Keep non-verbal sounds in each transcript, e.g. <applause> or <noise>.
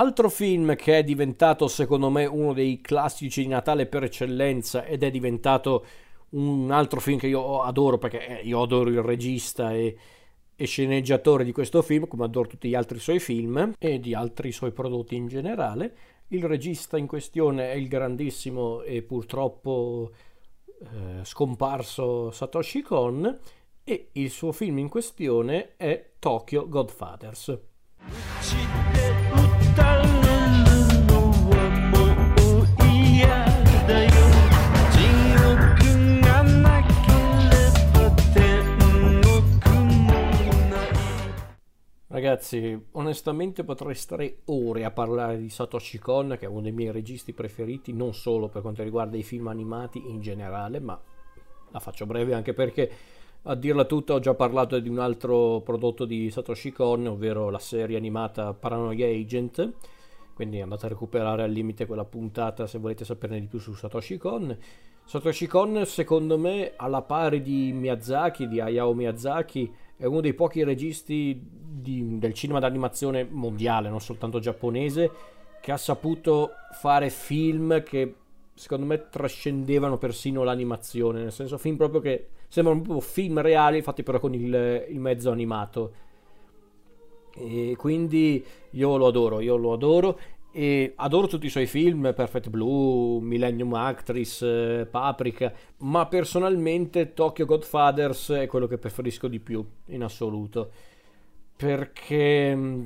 Altro film che è diventato secondo me uno dei classici di Natale per eccellenza ed è diventato un altro film che io adoro perché eh, io adoro il regista e, e sceneggiatore di questo film come adoro tutti gli altri suoi film e di altri suoi prodotti in generale. Il regista in questione è il grandissimo e purtroppo eh, scomparso Satoshi Kon e il suo film in questione è Tokyo Godfathers. Ragazzi, onestamente potrei stare ore a parlare di Satoshi Kon, che è uno dei miei registi preferiti, non solo per quanto riguarda i film animati in generale, ma la faccio breve anche perché a dirla tutta ho già parlato di un altro prodotto di Satoshi Kon, ovvero la serie animata Paranoia Agent, quindi andate a recuperare al limite quella puntata se volete saperne di più su Satoshi Kon. Satoshi Kon, secondo me, alla pari di Miyazaki, di Hayao Miyazaki, è uno dei pochi registi di, del cinema d'animazione mondiale, non soltanto giapponese, che ha saputo fare film che secondo me trascendevano persino l'animazione, nel senso film proprio che sembrano proprio film reali fatti però con il, il mezzo animato. E quindi io lo adoro, io lo adoro e adoro tutti i suoi film, Perfect Blue, Millennium Actress, eh, Paprika, ma personalmente Tokyo Godfathers è quello che preferisco di più in assoluto, perché mm,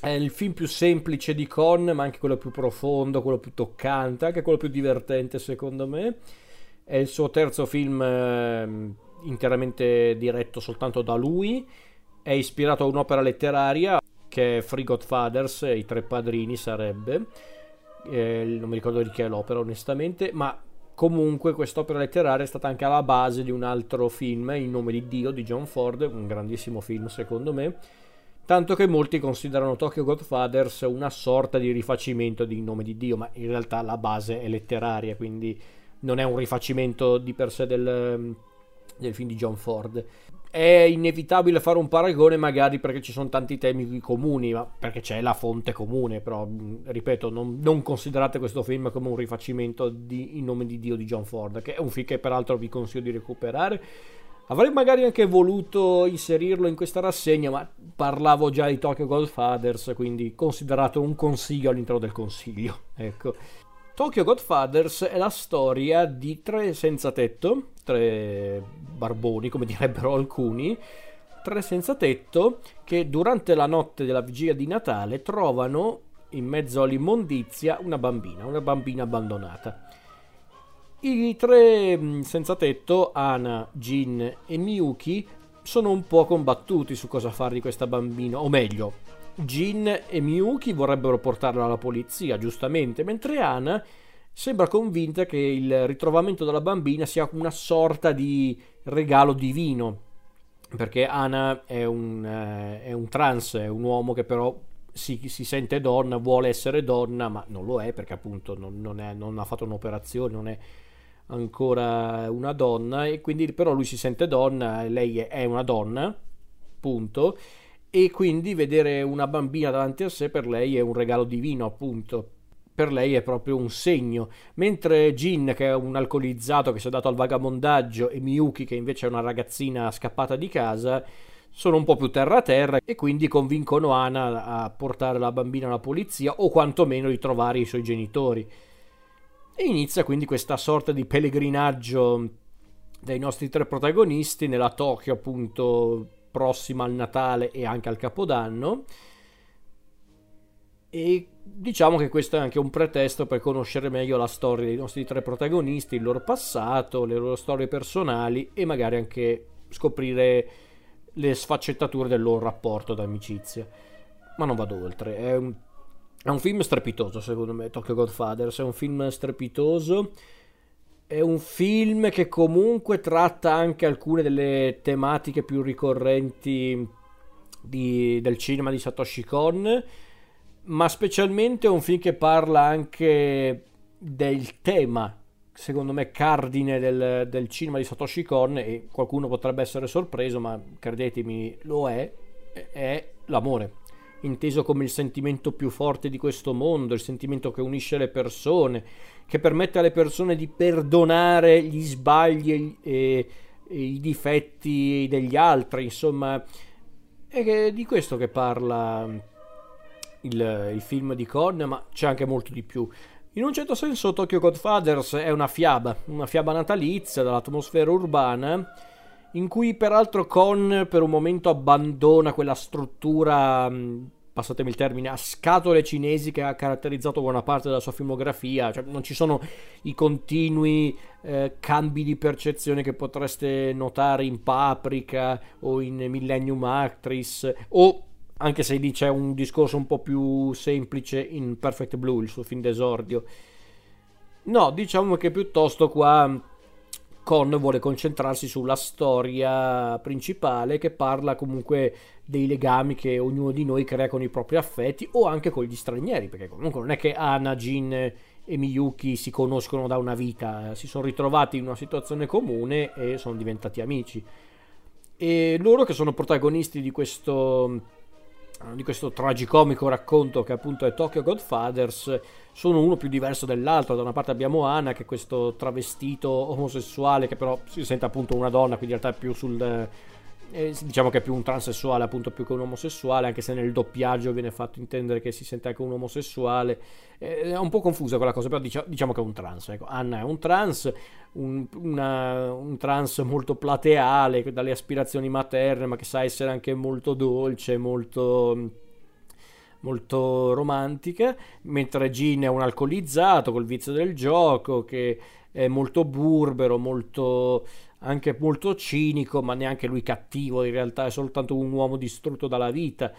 è il film più semplice di Con, ma anche quello più profondo, quello più toccante, anche quello più divertente secondo me. È il suo terzo film eh, interamente diretto soltanto da lui, è ispirato a un'opera letteraria che è Free Godfathers, i tre padrini sarebbe, eh, non mi ricordo di chi è l'opera onestamente, ma comunque quest'opera letteraria è stata anche alla base di un altro film, In nome di Dio, di John Ford, un grandissimo film secondo me, tanto che molti considerano Tokyo Godfathers una sorta di rifacimento di In nome di Dio, ma in realtà la base è letteraria, quindi non è un rifacimento di per sé del, del film di John Ford è inevitabile fare un paragone magari perché ci sono tanti temi comuni, ma perché c'è la fonte comune, però ripeto, non, non, considerate questo film come un rifacimento di In nome di Dio di John Ford, che è un film che peraltro vi consiglio di recuperare. Avrei magari anche voluto inserirlo in questa rassegna, ma parlavo già di Tokyo Godfathers, quindi considerato un consiglio all'interno del consiglio. <laughs> Ecco. Tokyo Godfathers è la storia di tre senza tetto, tre barboni come <laughs> direbbero alcuni, tre senza tetto che durante la notte della vigilia di Natale trovano in mezzo all'immondizia una bambina, una bambina abbandonata. I tre mm, senza tetto, Ana, Jin e Miyuki, sono un po' combattuti su cosa fare di questa bambina, o meglio, Jin e Miyuki vorrebbero portarla alla polizia, giustamente, mentre Ana sembra convinta che il ritrovamento della bambina sia una sorta di regalo divino, perché Ana è un, eh, è un trans, è un uomo che però si, si, sente donna, vuole essere donna, ma non lo è perché appunto non, non, è, non ha fatto un'operazione, non è ancora una donna e quindi però lui si sente donna, lei è una donna, punto e quindi vedere una bambina davanti a sé per lei è un regalo divino, appunto. Per lei è proprio un segno. Mentre Jin, che è un alcolizzato che si è dato al vagamondaggio, e Miyuki, che invece è una ragazzina scappata di casa, sono un po' più terra terra e quindi convincono Ana a portare la bambina alla polizia o quantomeno di trovare i suoi genitori. E inizia quindi questa sorta di pellegrinaggio dei nostri tre protagonisti nella Tokyo appunto prossima al Natale e anche al Capodanno. E diciamo che questo è anche un pretesto per conoscere meglio la storia dei nostri tre protagonisti, il loro passato, le loro storie personali e magari anche scoprire le sfaccettature del loro rapporto d'amicizia. Ma non vado oltre, è un, è un film strepitoso secondo me, Tokyo Godfathers, è un film strepitoso è un film che comunque tratta anche alcune delle tematiche più ricorrenti di, del cinema di Satoshi Kon, ma specialmente è un film che parla anche del tema, secondo me, cardine del, del cinema di Satoshi Kon e qualcuno potrebbe essere sorpreso, ma credetemi, lo è, è l'amore. Inteso come il sentimento più forte di questo mondo, il sentimento che unisce le persone, che permette alle persone di perdonare gli sbagli e, e i difetti degli altri, insomma, è di questo che parla il, il film di Con, ma c'è anche molto di più. In un certo senso Tokyo Godfathers è una fiaba, una fiaba natalizia dall'atmosfera urbana, in cui peraltro Con per un momento abbandona quella struttura, passatemi il termine, a scatole cinesi che ha caratterizzato buona parte della sua filmografia, cioè non ci sono i continui eh, cambi di percezione che potreste notare in Paprika o in Millennium Actress o anche se lì c'è un discorso un po' più semplice in Perfect Blue, il suo film d'esordio. No, diciamo che piuttosto qua Con vuole concentrarsi sulla storia principale che parla comunque dei legami che ognuno di noi crea con i propri affetti o anche con gli stranieri, perché comunque non è che Anna, Jin e Miyuki si conoscono da una vita, si sono ritrovati in una situazione comune e sono diventati amici. E loro che sono protagonisti di questo di questo tragicomico racconto che appunto è Tokyo Godfathers sono uno più diverso dell'altro. Da una parte abbiamo Anna che è questo travestito omosessuale che però si sente appunto una donna quindi in realtà è più sul eh, diciamo che è più un transessuale appunto più che un omosessuale anche se nel doppiaggio viene fatto intendere che si sente anche un omosessuale eh, è un po' confusa quella cosa però diciamo, diciamo che è un trans ecco. Anna è un trans un, una, un, trans molto plateale dalle aspirazioni materne ma che sa essere anche molto dolce molto molto romantica mentre Jean è un alcolizzato col vizio del gioco che è molto burbero molto anche molto cinico, ma neanche lui cattivo, in realtà è soltanto un uomo distrutto dalla vita.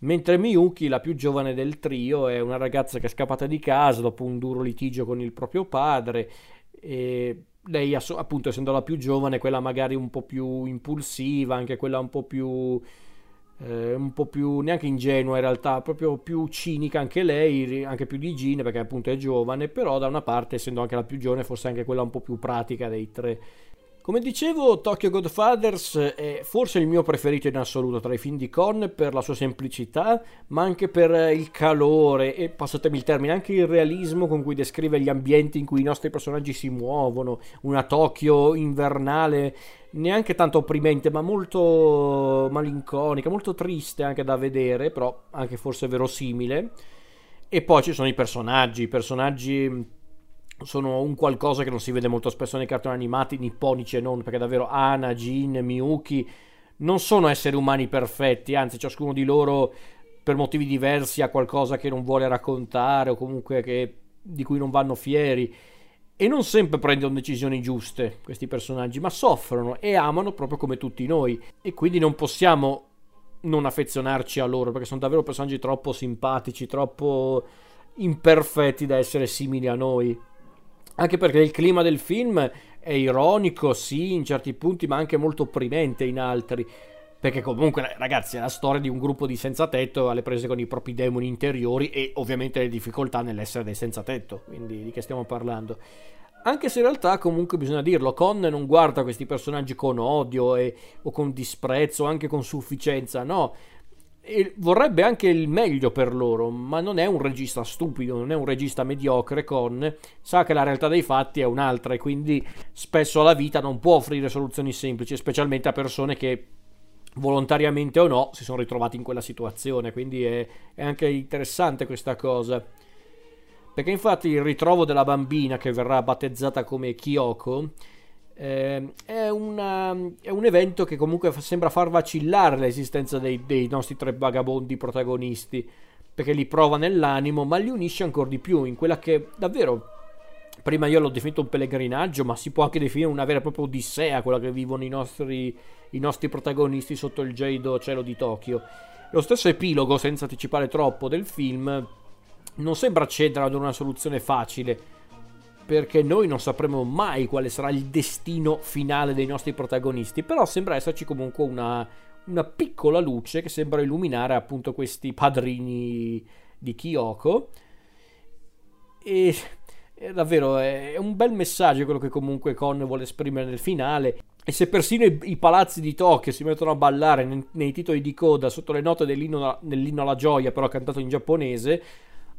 Mentre Miyuki, la più giovane del trio, è una ragazza che è scappata di casa dopo un duro litigio con il proprio padre. E lei, appunto, essendo la più giovane, quella magari un po' più impulsiva, anche quella un po' più. Eh, un po' più neanche ingenua in realtà, proprio più cinica anche lei, anche più di Gine perché appunto è giovane, però da una parte, essendo anche la più giovane, forse anche quella un po' più pratica dei tre. Come dicevo, Tokyo Godfathers è forse il mio preferito in assoluto tra i film di Con per la sua semplicità, ma anche per il calore e, passatemi il termine, anche il realismo con cui descrive gli ambienti in cui i nostri personaggi si muovono. Una Tokyo invernale neanche tanto opprimente, ma molto malinconica, molto triste anche da vedere, però anche forse verosimile. E poi ci sono i personaggi, i personaggi sono un qualcosa che non si vede molto spesso nei cartoni animati nipponici e non, perché davvero Ana, Jin, Miyuki non sono esseri umani perfetti, anzi ciascuno di loro per motivi diversi ha qualcosa che non vuole raccontare o comunque che, di cui non vanno fieri e non sempre prendono decisioni giuste questi personaggi, ma soffrono e amano proprio come tutti noi e quindi non possiamo non affezionarci a loro perché sono davvero personaggi troppo simpatici, troppo imperfetti da essere simili a noi. Anche perché il clima del film è ironico, sì, in certi punti, ma anche molto opprimente in altri. Perché comunque, ragazzi, è la storia di un gruppo di senza tetto alle prese con i propri demoni interiori e ovviamente le difficoltà nell'essere dei senza tetto. Quindi di che stiamo parlando? Anche se in realtà comunque bisogna dirlo, Con non guarda questi personaggi con odio e, o con disprezzo, anche con sufficienza, no e vorrebbe anche il meglio per loro, ma non è un regista stupido, non è un regista mediocre con sa che la realtà dei fatti è un'altra e quindi spesso la vita non può offrire soluzioni semplici, specialmente a persone che volontariamente o no si sono ritrovati in quella situazione, quindi è, è anche interessante questa cosa. Perché infatti il ritrovo della bambina che verrà battezzata come Kyoko eh, è, una, è, un evento che comunque sembra far vacillare l'esistenza dei, dei, nostri tre vagabondi protagonisti, perché li prova nell'animo, ma li unisce ancora di più in quella che davvero, prima io l'ho definito un pellegrinaggio, ma si può anche definire una vera e propria odissea, quella che vivono i nostri, i nostri protagonisti sotto il gelido cielo di Tokyo. Lo stesso epilogo, senza anticipare troppo, del film non sembra accedere ad una soluzione facile perché noi non sapremo mai quale sarà il destino finale dei nostri protagonisti, però sembra esserci comunque una, una piccola luce che sembra illuminare appunto questi padrini di Kyoko e È davvero è un bel messaggio quello che comunque Con vuole esprimere nel finale. E se persino i, i palazzi di Tokyo si mettono a ballare nei, nei titoli di coda sotto le note dell'inno, dell'inno alla gioia, però cantato in giapponese,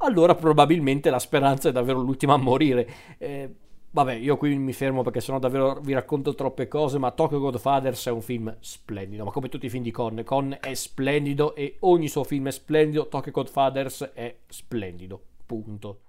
allora probabilmente la speranza è davvero l'ultima a morire. Eh, vabbè, io qui mi fermo perché sennò davvero vi racconto troppe cose, ma Tokyo Godfathers è un film splendido, ma come tutti i film di Con, Con è splendido e ogni suo film è splendido, Tokyo Godfathers è splendido, punto.